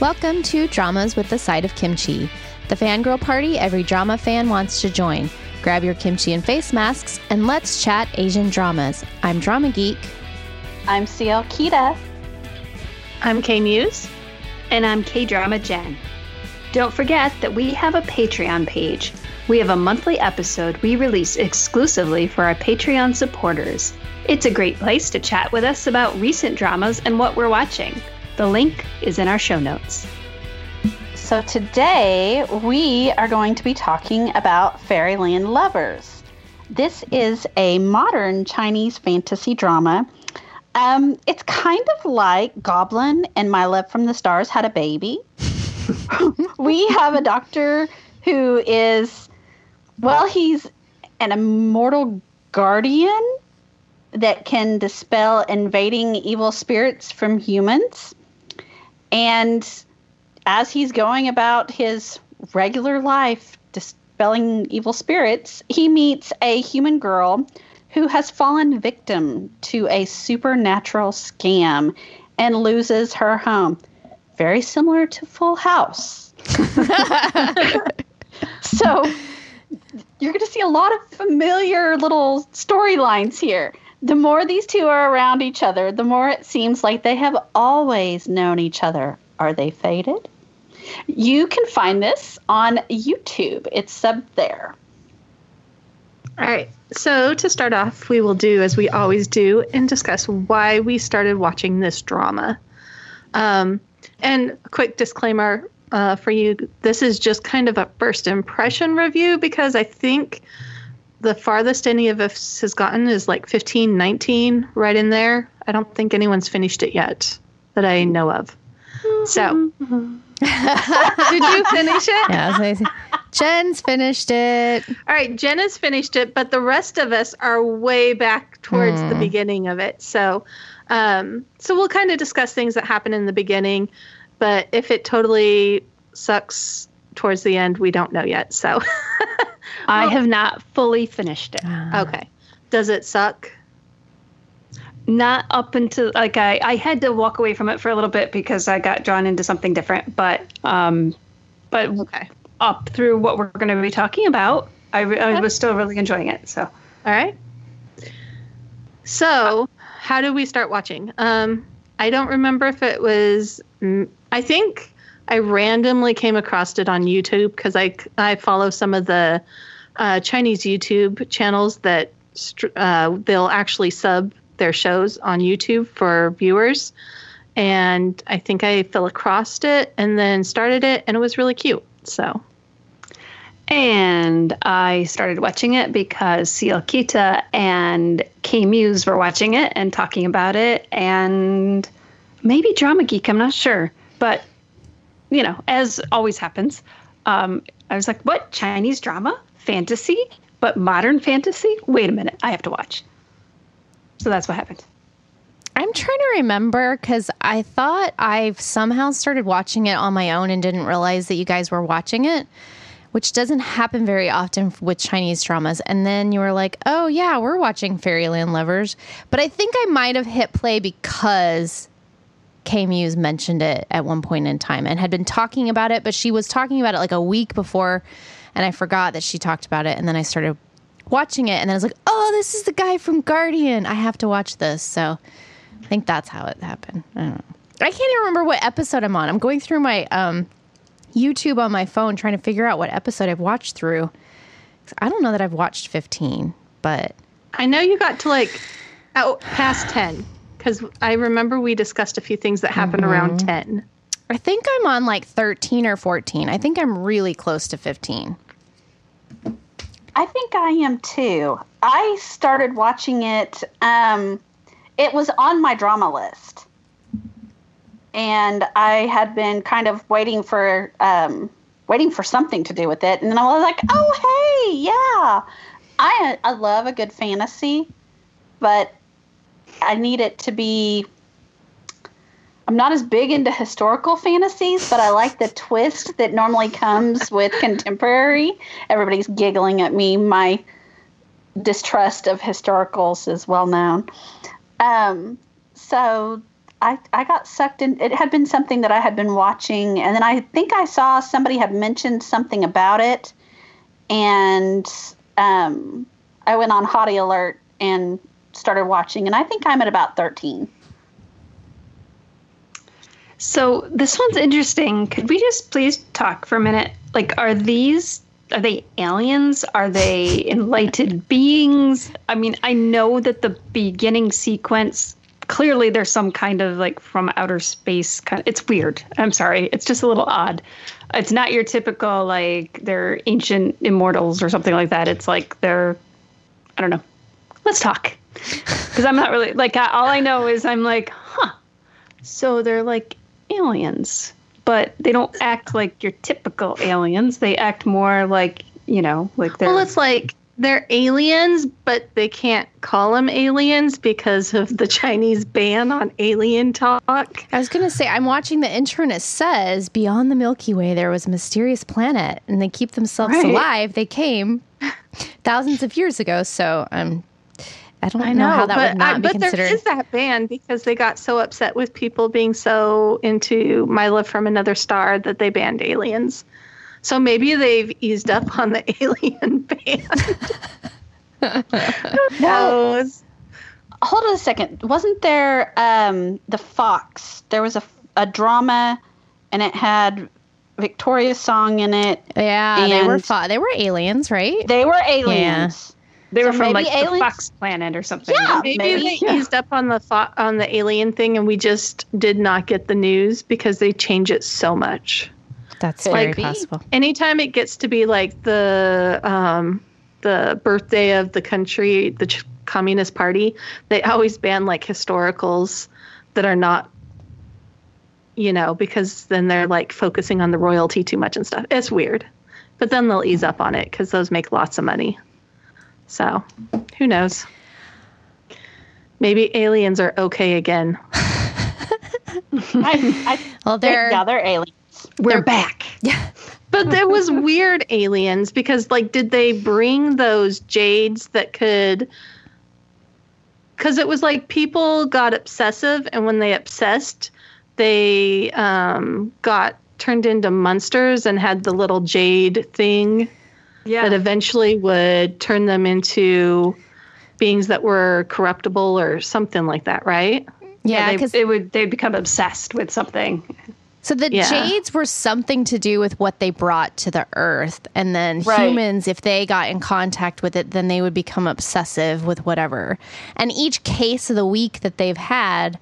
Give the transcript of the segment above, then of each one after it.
Welcome to Dramas with the Side of Kimchi, the fangirl party every drama fan wants to join. Grab your kimchi and face masks and let's chat Asian dramas. I'm Drama Geek. I'm CL Kita. I'm K Muse. And I'm K Drama Jen. Don't forget that we have a Patreon page. We have a monthly episode we release exclusively for our Patreon supporters. It's a great place to chat with us about recent dramas and what we're watching. The link is in our show notes. So today we are going to be talking about Fairyland Lovers. This is a modern Chinese fantasy drama. Um, it's kind of like Goblin and My Love from the Stars had a baby. we have a doctor who is, well, he's an immortal guardian that can dispel invading evil spirits from humans. And as he's going about his regular life dispelling evil spirits, he meets a human girl who has fallen victim to a supernatural scam and loses her home. Very similar to Full House. so you're going to see a lot of familiar little storylines here. The more these two are around each other, the more it seems like they have always known each other. Are they faded? You can find this on YouTube. It's up there. All right. So, to start off, we will do as we always do and discuss why we started watching this drama. Um, and quick disclaimer uh, for you this is just kind of a first impression review because I think the farthest any of us has gotten is like 15, 19, right in there. I don't think anyone's finished it yet that I know of. So, did you finish it? Yeah, Jen's finished it. All right, Jen has finished it, but the rest of us are way back towards mm. the hmm. beginning of it. So, um, so we'll kind of discuss things that happen in the beginning, but if it totally sucks towards the end, we don't know yet. So, I have not fully finished it. Ah. Okay. Does it suck? Not up until like I, I had to walk away from it for a little bit because I got drawn into something different. But um, but okay. up through what we're going to be talking about, I, I was still really enjoying it. So all right. So how did we start watching? Um, I don't remember if it was. I think I randomly came across it on YouTube because I I follow some of the uh, Chinese YouTube channels that uh, they'll actually sub their shows on YouTube for viewers. And I think I fell across it and then started it, and it was really cute. So. And I started watching it because CL Kita and K Muse were watching it and talking about it, and maybe Drama Geek, I'm not sure. But, you know, as always happens, um, I was like, what? Chinese drama? Fantasy? But modern fantasy? Wait a minute. I have to watch. So that's what happened. I'm trying to remember because I thought I somehow started watching it on my own and didn't realize that you guys were watching it, which doesn't happen very often with Chinese dramas. And then you were like, oh, yeah, we're watching Fairyland Lovers. But I think I might have hit play because K Muse mentioned it at one point in time and had been talking about it, but she was talking about it like a week before. And I forgot that she talked about it. And then I started watching it, and then I was like, "Oh, this is the guy from Guardian. I have to watch this." So I think that's how it happened. I don't know. I can't even remember what episode I'm on. I'm going through my um, YouTube on my phone trying to figure out what episode I've watched through. I don't know that I've watched 15, but I know you got to like out past 10 because I remember we discussed a few things that happened mm-hmm. around 10. I think I'm on like 13 or 14. I think I'm really close to 15. I think I am too. I started watching it. Um, it was on my drama list, and I had been kind of waiting for um, waiting for something to do with it, and then I was like, "Oh, hey, yeah." I I love a good fantasy, but I need it to be I'm not as big into historical fantasies, but I like the twist that normally comes with contemporary. Everybody's giggling at me. My distrust of historicals is well known. Um, so I, I got sucked in. It had been something that I had been watching, and then I think I saw somebody had mentioned something about it, and um, I went on Hottie Alert and started watching, and I think I'm at about 13. So this one's interesting. Could we just please talk for a minute? Like, are these are they aliens? Are they enlightened beings? I mean, I know that the beginning sequence clearly there's some kind of like from outer space kind. Of, it's weird. I'm sorry. It's just a little odd. It's not your typical like they're ancient immortals or something like that. It's like they're I don't know. Let's talk because I'm not really like all I know is I'm like, huh. So they're like aliens, but they don't act like your typical aliens. They act more like you know, like they're. Well, it's like they're aliens, but they can't call them aliens because of the Chinese ban on alien talk. I was going to say, I'm watching the intro and it says, Beyond the Milky Way, there was a mysterious planet, and they keep themselves Right. alive. They came thousands of years ago. So um, I don't I know, know, how that but would not I, be but there considered. is that ban because they got so upset with people being so into My Love from Another Star that they banned aliens. So maybe they've eased up on the alien ban. Who knows? Hold on a second. Wasn't there um, the Fox? There was a, a drama, and it had Victoria Song in it. yeah, they were fa- they were aliens, right? They were aliens. They were from maybe like the Fox planet or something. Yeah, Maybe, Maybe, they yeah. eased up on the fo- on the alien thing, and we just did not get the news because they change it so much. That's Could very be. possible. anytime it gets to be like the um the birthday of the country the Ch- communist party they always ban like historicals that are not you know because then they're like focusing on the royalty too much and stuff it's weird but then they'll ease up on it because those make lots of money so who knows maybe aliens are okay again I, I Well, they're yeah, they're aliens. We're back. yeah. But there was weird aliens because, like, did they bring those jades that could? Because it was like people got obsessive, and when they obsessed, they um, got turned into monsters and had the little jade thing Yeah. that eventually would turn them into beings that were corruptible or something like that, right? Yeah, they, because it would they'd become obsessed with something. So the Yeah. jades were something to do with what they brought to the earth. And then Right. humans, if they got in contact with it, then they would become obsessive with whatever. And each case of the week that they've had,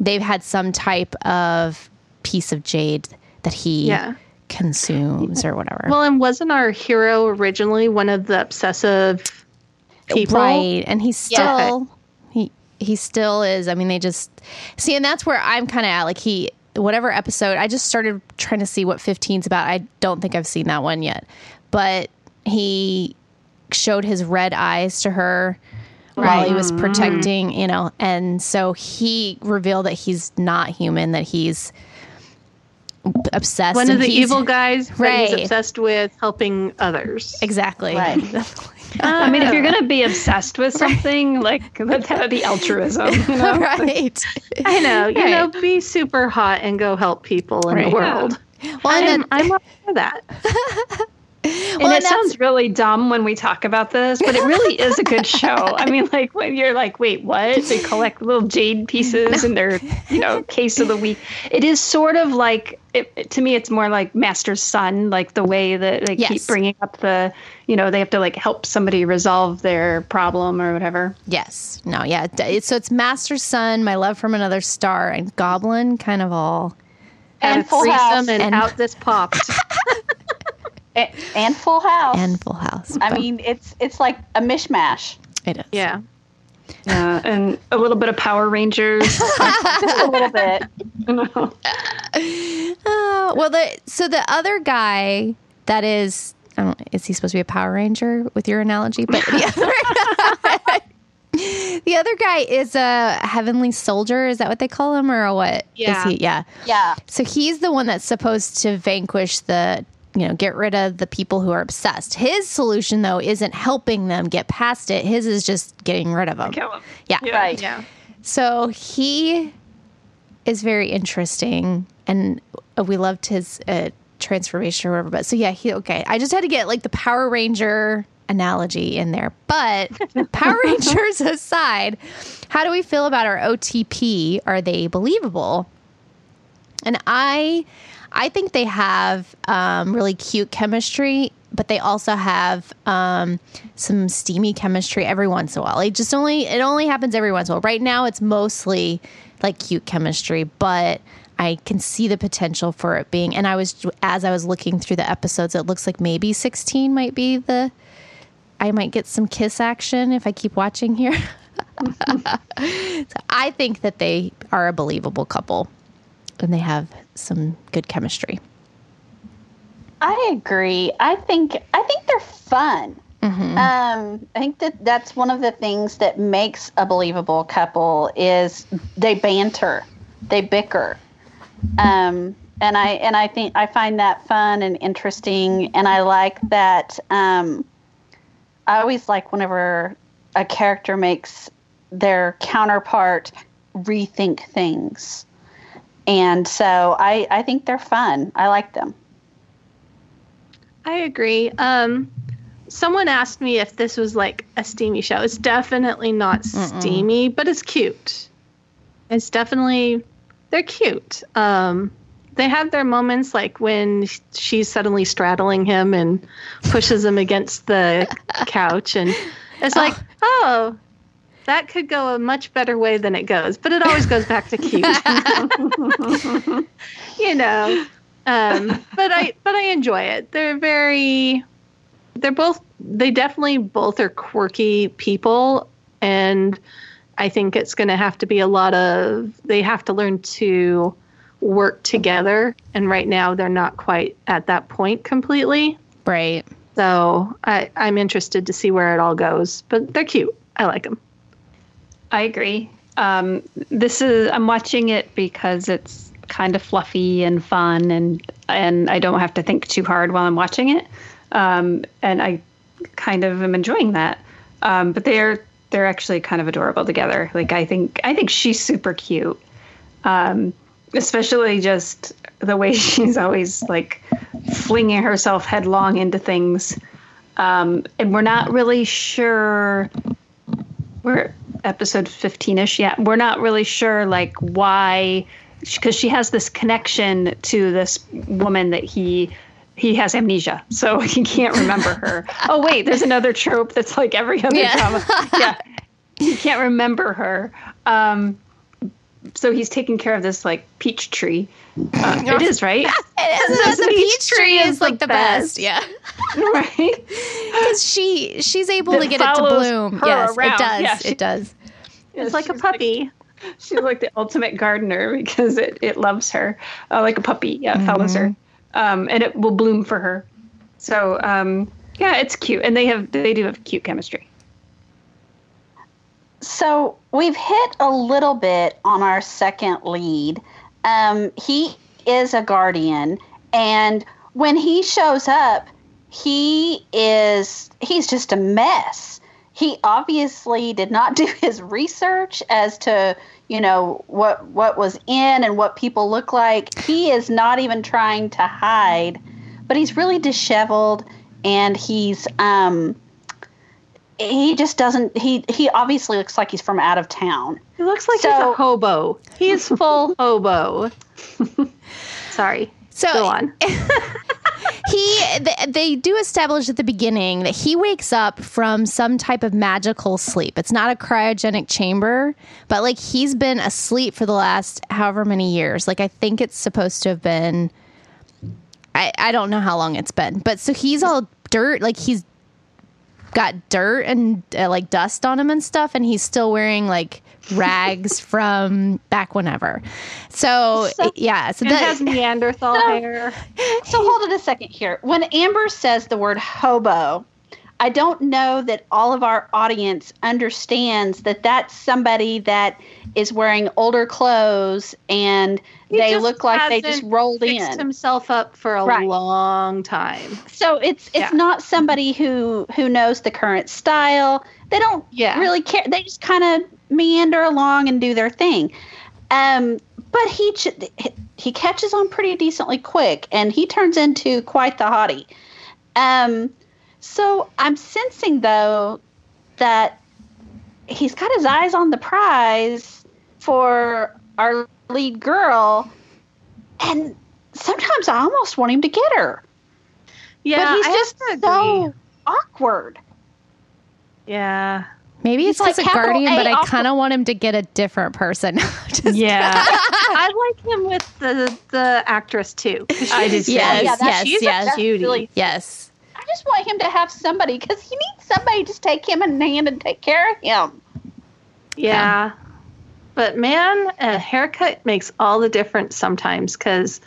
they've had some type of piece of jade that he Yeah. Consumes or whatever. Well, and wasn't our hero originally one of the obsessive people? Right. And he's Yeah. still he he still is. I mean, they just see and that's where I'm kind of at like he whatever episode I just started trying to see what 15's about. I don't think I've seen that one yet. But he showed his red eyes to her while he was mm. protecting, you know, and so he revealed that he's not human, that he's obsessed. One of the evil guys that Right. he's obsessed with helping others. Exactly. Right. I mean, if you're gonna be obsessed with something, like let that be altruism. You know? right. I know, you know, be super hot and go help people in Right. the world. Well, and I'm, then- I'm all for that. and Well, it and sounds really dumb when we talk about this, but it really is a good show. I mean, like when you're like, wait, what? They collect little jade pieces in their, you know, case of the week. It is sort of like, it, to me, it's more like Master's Sun, like the way that they Yes. keep bringing up the, you know, they have to like help somebody resolve their problem or whatever. Yes. No, yeah. D- it's- So it's Master's Sun, My Love from Another Star, and Goblin kind of all. And Full threesome House. and, And- out this popped. And, and Full House. And Full House. I but mean, it's it's like a mishmash. it is. yeah. Yeah, and a little bit of Power Rangers. a little bit. you know. Oh, well, the so the other guy that is, I don't, is he supposed to be a Power Ranger with your analogy? But the other, the other guy is a heavenly soldier. Is that what they call him, or what? Yeah. he? Yeah. Yeah. So he's the one that's supposed to vanquish the, you know, get rid of the people who are obsessed. His solution, though, isn't helping them get past it. His is just getting rid of them. Kill 'em. Yeah. Right. Yeah. So he is very interesting, and we loved his uh, transformation or whatever. But so yeah, he okay. I just had to get like the Power Ranger analogy in there. But Power Rangers aside, how do we feel about our OTP? Are they believable? And I, I think they have um, really cute chemistry, but they also have um, some steamy chemistry every once in a while. It just only it only happens every once in a while. Right now, it's mostly like cute chemistry, but I can see the potential for it being. And I was as I was looking through the episodes, it looks like maybe sixteen might be the. I might get some kiss action if I keep watching here. so I think that they are a believable couple and they have some good chemistry. I agree. I think I think they're fun. Mm-hmm. Um, I think that that's one of the things that makes a believable couple is they banter, they bicker, um, and I and I think I find that fun and interesting, and I like that. Um, I always like whenever a character makes their counterpart rethink things. And so I, I think they're fun. I like them. I agree. Um, someone asked me if this was like a steamy show. It's definitely not steamy, Mm-mm. but it's cute. It's definitely they're cute. Um, they have their moments like when she's suddenly straddling him and pushes him against the couch and it's like, oh, that could go a much better way than it goes, but it always goes back to cute. you know. Um, but I but I enjoy it. They're very they're both they definitely both are quirky people and I think it's going to have to be a lot of they have to learn to work together and right now they're not quite at that point completely. Right. So I, I'm interested to see where it all goes, but they're cute. I like them. I agree. Um, this is I'm watching it because it's kind of fluffy and fun, and and I don't have to think too hard while I'm watching it, um, and I kind of am enjoying that. Um, but they're they're actually kind of adorable together. Like I think I think she's super cute, um, especially just the way she's always like flinging herself headlong into things, um, and we're not really sure. We're episode 15ish yet. We're not really sure like why because she has this connection to this woman that he he has amnesia so he can't remember her. Oh wait there's another trope that's like every other yeah. drama yeah. He can't remember her. Um so he's taking care of this like peach tree. Uh, it is right. it is. The, the peach, peach tree is, is like the best. best. Yeah. right. Because she she's able that to get it to bloom. Yes, around. it does. Yeah, she, it does. It's like a puppy. Like, she's like the ultimate gardener because it, it loves her uh, like a puppy. Yeah, mm-hmm. follows her, um, and it will bloom for her. So um, yeah, it's cute, and they have they do have cute chemistry. So we've hit a little bit on our second lead. Um, he is a guardian, and when he shows up, he is he's just a mess. He obviously did not do his research as to you know what what was in and what people look like. He is not even trying to hide, but he's really disheveled and he's um he just doesn't he he obviously looks like he's from out of town. He looks like so, he's a hobo. He's full hobo. Sorry. So go on. he they do establish at the beginning that he wakes up from some type of magical sleep. It's not a cryogenic chamber but like he's been asleep for the last however many years. Like i think it's supposed to have been I, I don't know how long it's been but so he's all dirt like he's got dirt and uh, like dust on him and stuff, and he's still wearing like rags from back whenever. So, so yeah, so that has Neanderthal so, hair. So hold it a second here. When Amber says the word hobo, I don't know that all of our audience understands that that's somebody that is wearing older clothes and he they look like they just rolled in. himself up for a right. long time. So it's it's yeah. not somebody who who knows the current style. They don't yeah. really care. They just kind of meander along and do their thing. Um, but he ch- he catches on pretty decently quick, and he turns into quite the hottie. Um, so I'm sensing though that he's got his eyes on the prize for our lead girl, and sometimes I almost want him to get her. Yeah, but he's I just have to so awkward. Yeah. Maybe it's like a guardian, A but I kind of want him to get a different person. Yeah. I like him with the the actress too. 'cause I she's- did too. Yes, yeah, that's, yes, she's yes. A cutie. Really- Yes. I just want him to have somebody because he needs somebody to take him in hand and take care of him. Yeah. But man, a haircut makes all the difference sometimes because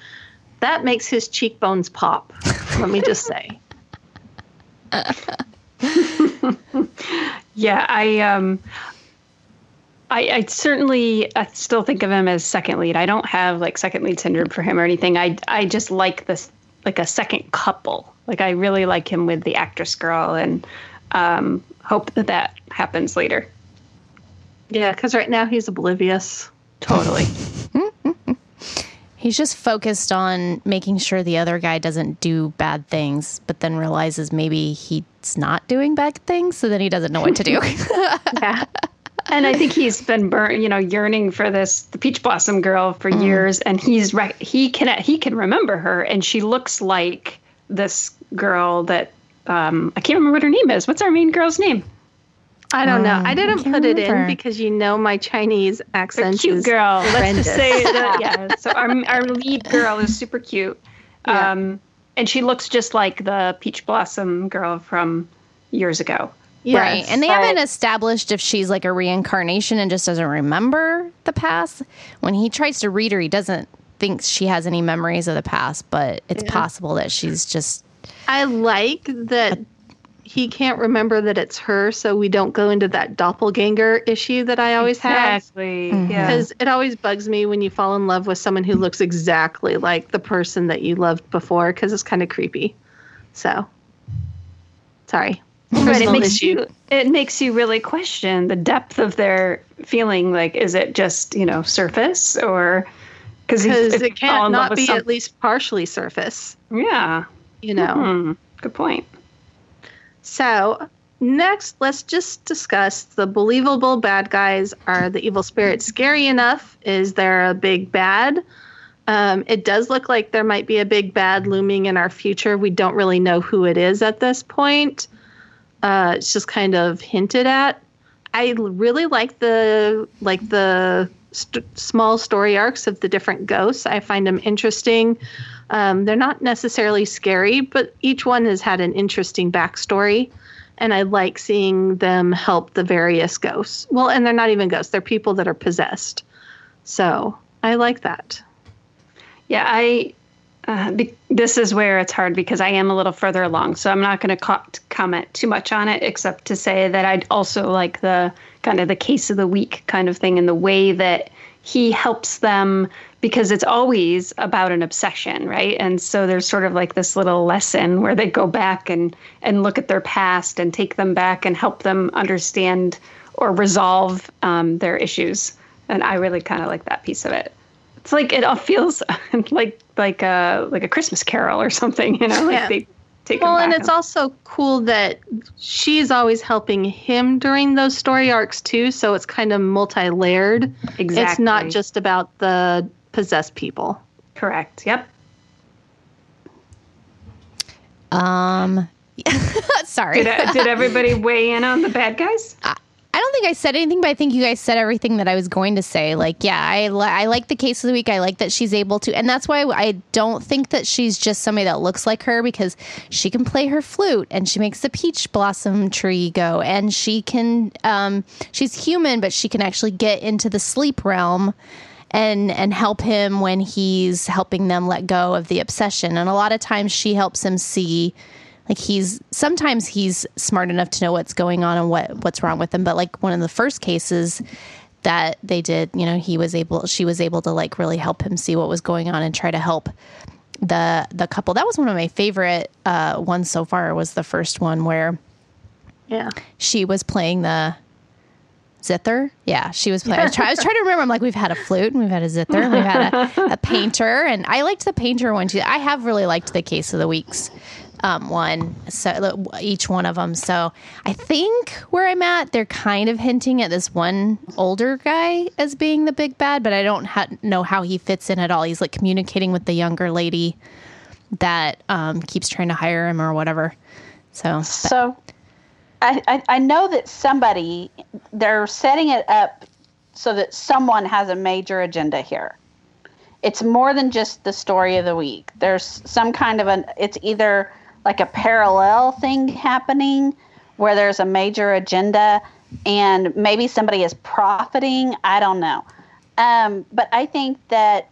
that makes his cheekbones pop. Let me just say. Yeah, I um I, I certainly I still think of him as second lead. I don't have like second lead syndrome for him or anything. I I just like this like a second couple. Like I really like him with the actress girl and um hope that that happens later. Yeah, because right now he's oblivious. Totally. He's just focused on making sure the other guy doesn't do bad things, but then realizes maybe he's not doing bad things, so then he doesn't know what to do. Yeah. and I think he's been burnt, you know, yearning for this the peach blossom girl for years, and he's rec- he can he can remember her, and she looks like this girl that um, I can't remember what her name is. What's our main girl's name? I don't know. Um, I I didn't can't put it in because you know my Chinese The accent cute is girl. Let's just say that. Yeah. So our our lead girl is super cute, Yeah. um, and she looks just like the peach blossom girl from years ago. Yes, right. And they right. haven't established if she's like a reincarnation and just doesn't remember the past. When he tries to read her, he doesn't think she has any memories of the past, but it's possible that she's just I like that he can't remember that it's her, so we don't go into that doppelganger issue that I always have. Exactly. Mhm. Yeah. Because it always bugs me when you fall in love with someone who looks exactly like the person that you loved before, because it's kind of creepy. So, sorry. Right, it makes issue. you it makes you really question the depth of their feeling. Like, is it just you know surface or because Because it can't not be at least partially surface, yeah. you know. Hmm, good point. So, next, let's just discuss the believable bad guys. Are the evil spirits scary enough? Is there a big bad? Um, it does look like there might be a big bad looming in our future. We don't really know who it is at this point. Uh, it's just kind of hinted at. I really like the like the st- small story arcs of the different ghosts. I find them interesting. Um, they're not necessarily scary, but each one has had an interesting backstory. And I like seeing them help the various ghosts. Well, and they're not even ghosts, they're people that are possessed. So I like that. Yeah, I. Uh, be, this is where it's hard because I am a little further along, so I'm not going to co- comment too much on it, except to say that I'd also like the kind of the case of the week kind of thing, and the way that he helps them because it's always about an obsession, right? And so there's sort of like this little lesson where they go back and and look at their past and take them back and help them understand or resolve um, their issues, and I really kind of like that piece of it it's like it all feels like like a like a Christmas Carol or something, you know. Like Yeah. they take Well, and back it's also cool that she's always helping him during those story arcs too. So it's kind of multi layered. exactly. It's not just about the possessed people. correct. Yep. um sorry. Did did everybody weigh in on the bad guys? I don't think I said anything, but I think you guys said everything that I was going to say. Like, yeah, I, li- I like the case of the week. I like that she's able to, and that's why I don't think that she's just somebody that looks like her because she can play her flute and she makes the peach blossom tree go, and she can, um, she's human, but she can actually get into the sleep realm and and help him when he's helping them let go of the obsession. And a lot of times she helps him see like he's sometimes he's smart enough to know what's going on and what what's wrong with him but like one of the first cases that they did you know he was able she was able to like really help him see what was going on and try to help the the couple that was one of my favorite uh ones so far was the first one where Yeah. she was playing the zither. Yeah, she was playing. I, was try, I was trying to remember. I'm like, we've had a flute and we've had a zither and we've had a, a painter. And I liked the painter one too. I have really liked the case of the weeks um, one. So each one of them. So I think where I'm at, they're kind of hinting at this one older guy as being the big bad, but I don't ha- know how he fits in at all. He's like communicating with the younger lady that um, keeps trying to hire him or whatever. So, so I, I, I know that somebody they're setting it up so that someone has a major agenda here. It's more than just the story of the week. There's some kind of an it's either like a parallel thing happening where there's a major agenda and maybe somebody is profiting. I don't know. Um, but I think that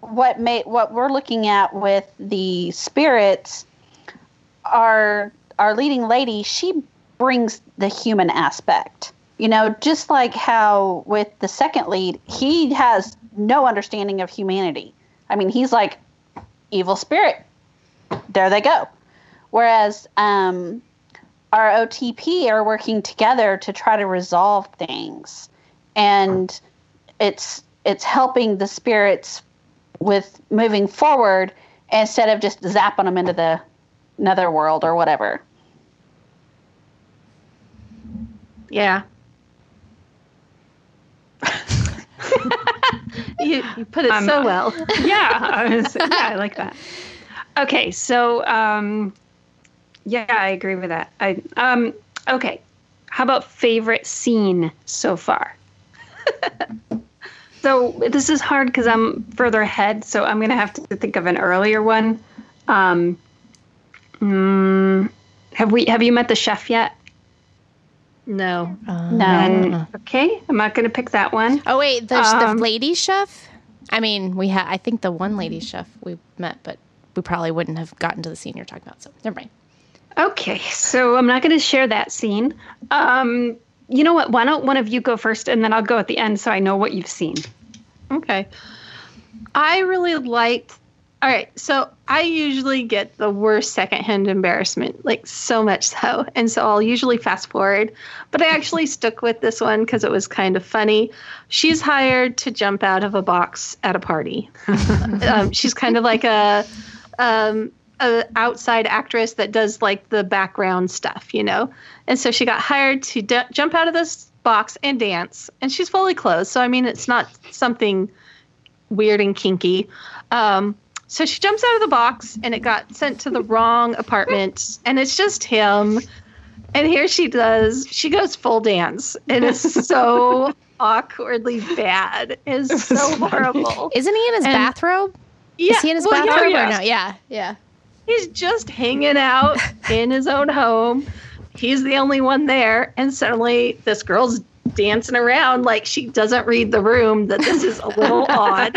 what may what we're looking at with the spirits, our our leading lady, she brings the human aspect. You know, just like how with the second lead, he has no understanding of humanity. I mean, he's like evil spirit. There they go. Whereas um, our OTP are working together to try to resolve things, and it's it's helping the spirits with moving forward instead of just zapping them into the netherworld or whatever. Yeah. you, you put it um, so well. yeah, I was, yeah, I like that. Okay, so um, yeah, I agree with that. I um, okay. How about favorite scene so far? so this is hard because I'm further ahead, so I'm gonna have to think of an earlier one. Um, mm, have we? Have you met the chef yet? No. Uh, no. okay, I'm not going to pick that one. Oh wait, the, um, the lady chef. I mean, we had. I think the one lady chef we met, but we probably wouldn't have gotten to the scene you're talking about. So never mind. Okay, so I'm not going to share that scene. Um, you know what? Why don't one of you go first, and then I'll go at the end, so I know what you've seen. Okay. I really liked all right. So I usually get the worst secondhand embarrassment, like so much so. And so I'll usually fast forward. But I actually stuck with this one because it was kind of funny. She's hired to jump out of a box at a party. um, she's kind of like a, um, a outside actress that does like the background stuff, you know? And so she got hired to d- jump out of this box and dance. And she's fully clothed. So, I mean, it's not something weird and kinky. Um, so she jumps out of the box and it got sent to the wrong apartment and it's just him. And here she does, she goes full dance. And It is so awkwardly bad. It is so horrible. Isn't he in his and, bathrobe? Yeah. Is he in his well, bathrobe yeah, or no? Yeah. Yeah. He's just hanging out in his own home. He's the only one there. And suddenly this girl's dancing around like she doesn't read the room, that this is a little odd.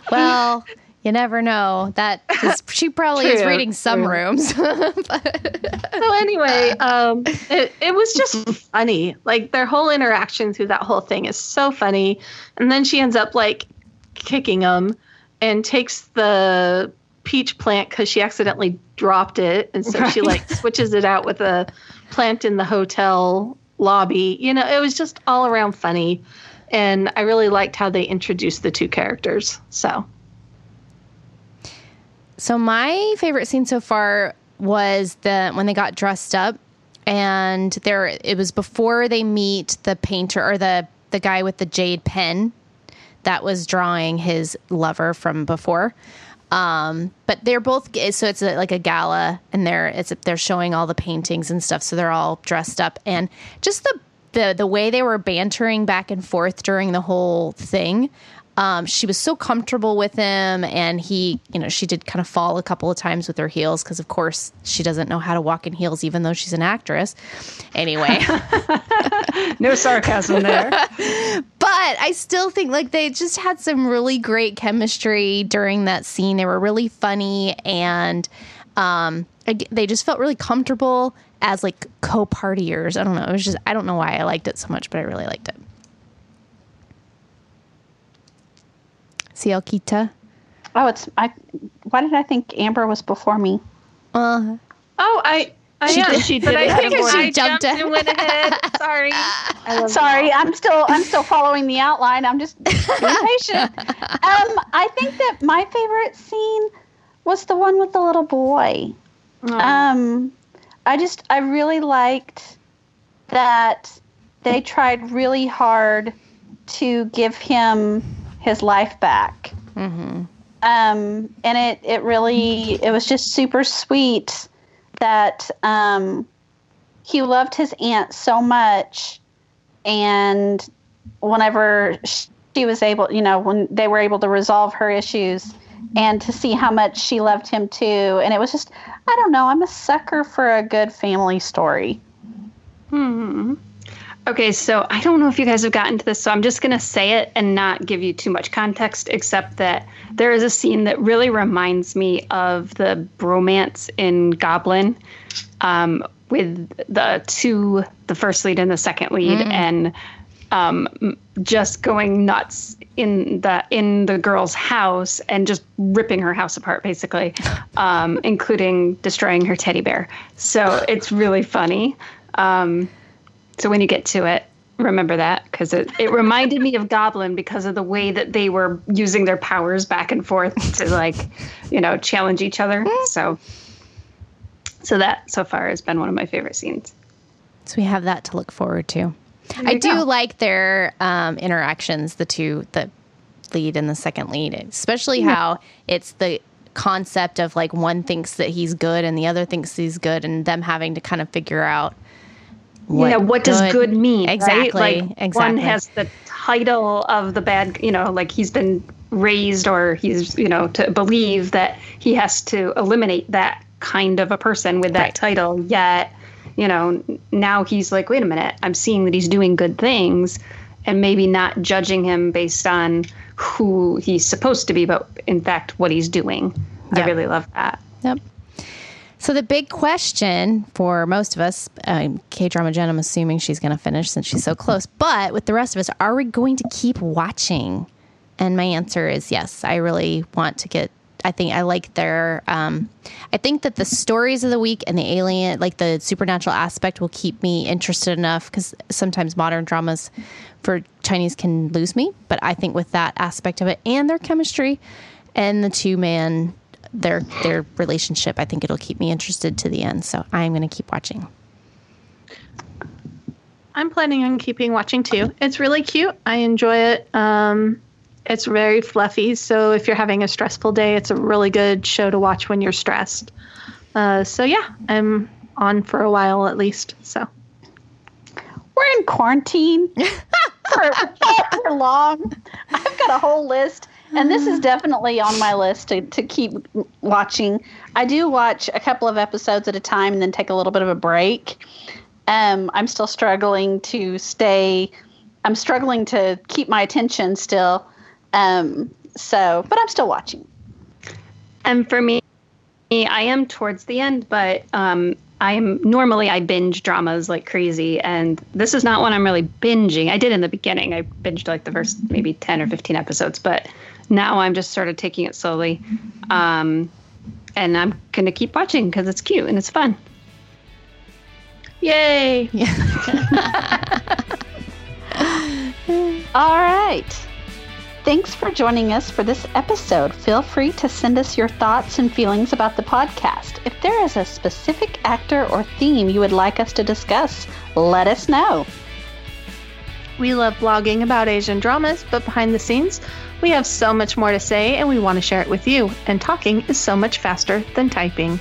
well, you never know. That she probably is reading some true. rooms. so anyway, um, it it was just funny. Like their whole interaction through that whole thing is so funny. And then she ends up like kicking him and takes the peach plant because she accidentally dropped it, and so right. she like switches it out with a plant in the hotel lobby. You know, it was just all around funny. And I really liked how they introduced the two characters. So so my favorite scene so far was the when they got dressed up and there it was before they meet the painter or the the guy with the jade pen that was drawing his lover from before. Um, but they're both so it's a, like a gala and they're it's they're showing all the paintings and stuff. So they're all dressed up. And just the the the way they were bantering back and forth during the whole thing um, she was so comfortable with him and he you know she did kind of fall a couple of times with her heels because of course she doesn't know how to walk in heels even though she's an actress. Anyway. No sarcasm there. But i still think like they just had some really great chemistry during that scene. They were really funny and um, they just felt really comfortable as like co-partiers. I don't know. It was just i don't know why i liked it so much but i really liked it Cielquita? Oh, it's I. Why did I think Amber was before me? Uh, oh, I I She am, did- she but did I think she jumped jumped ahead. and went ahead. Sorry. I love Sorry, I'm still I'm still following the outline. I'm just being patient. Um, I think that my favorite scene was the one with the little boy. Um, I just I really liked that they tried really hard to give him his life back. Mm-hmm. Um, and it it really it was just super sweet that um, he loved his aunt so much, and whenever she was able, you know, when they were able to resolve her issues, and to see how much she loved him too, and it was just I don't know, I'm a sucker for a good family story. Hmm. Okay, so I don't know if you guys have gotten to this, so I'm just going to say it and not give you too much context, except that there is a scene that really reminds me of the bromance in Goblin um, with the two, the first lead and the second lead, and um, just going nuts in the in the girl's house and just ripping her house apart, basically, um, including destroying her teddy bear. So it's really funny. Um, so when you get to it, remember that because it, it reminded me of Goblin because of the way that they were using their powers back and forth to like, you know, challenge each other. So, so that so far has been one of my favorite scenes. So we have that to look forward to. I do go. like their um, interactions, the two, the lead and the second lead, especially how it's the concept of like one thinks that he's good and the other thinks he's good, and them having to kind of figure out. Yeah, what does good mean? Exactly. Right? Like exactly. one has the title of the bad, you know, like he's been raised or he's, you know, to believe that he has to eliminate that kind of a person with that Right. title. Yet, you know, now he's like, wait a minute, I'm seeing that he's doing good things and maybe not judging him based on who he's supposed to be, but in fact, what he's doing. Yeah. I really love that. Yep. So the big question for most of us, um, K drama Jen, I'm assuming she's going to finish since she's so close. But with the rest of us, are we going to keep watching? And my answer is yes. I really want to get. I think I like their. Um, I think that the stories of the week and the alien, like the supernatural aspect, will keep me interested enough because sometimes modern dramas for Chinese can lose me. But I think with that aspect of it and their chemistry and the two man their their relationship, I think it'll keep me interested to the end. So I'm going to keep watching. I'm planning on keeping watching too. It's really cute. I enjoy it. Um, it's very fluffy. So if you're having a stressful day, it's a really good show to watch when you're stressed. Uh, so yeah, I'm on for a while at least. So We're in quarantine for for long. I've got a whole list, and this is definitely on my list to, to keep watching. I do watch a couple of episodes at a time and then take a little bit of a break. Um, I'm still struggling to stay. I'm struggling to keep my attention still. Um, so, but I'm still watching. And for me, I am towards the end, but um, I'm normally I binge dramas like crazy, and this is not one I'm really binging. I did in the beginning. I binged like the first maybe ten or fifteen episodes, but now I'm just sort of taking it slowly, um, and I'm gonna keep watching because it's cute and it's fun. yay! All right. Thanks for joining us for this episode. Feel free to send us your thoughts and feelings about the podcast. If there is a specific actor or theme you would like us to discuss, let us know. We love blogging about Asian dramas, but behind the scenes, we have so much more to say and we want to share it with you. And talking is so much faster than typing.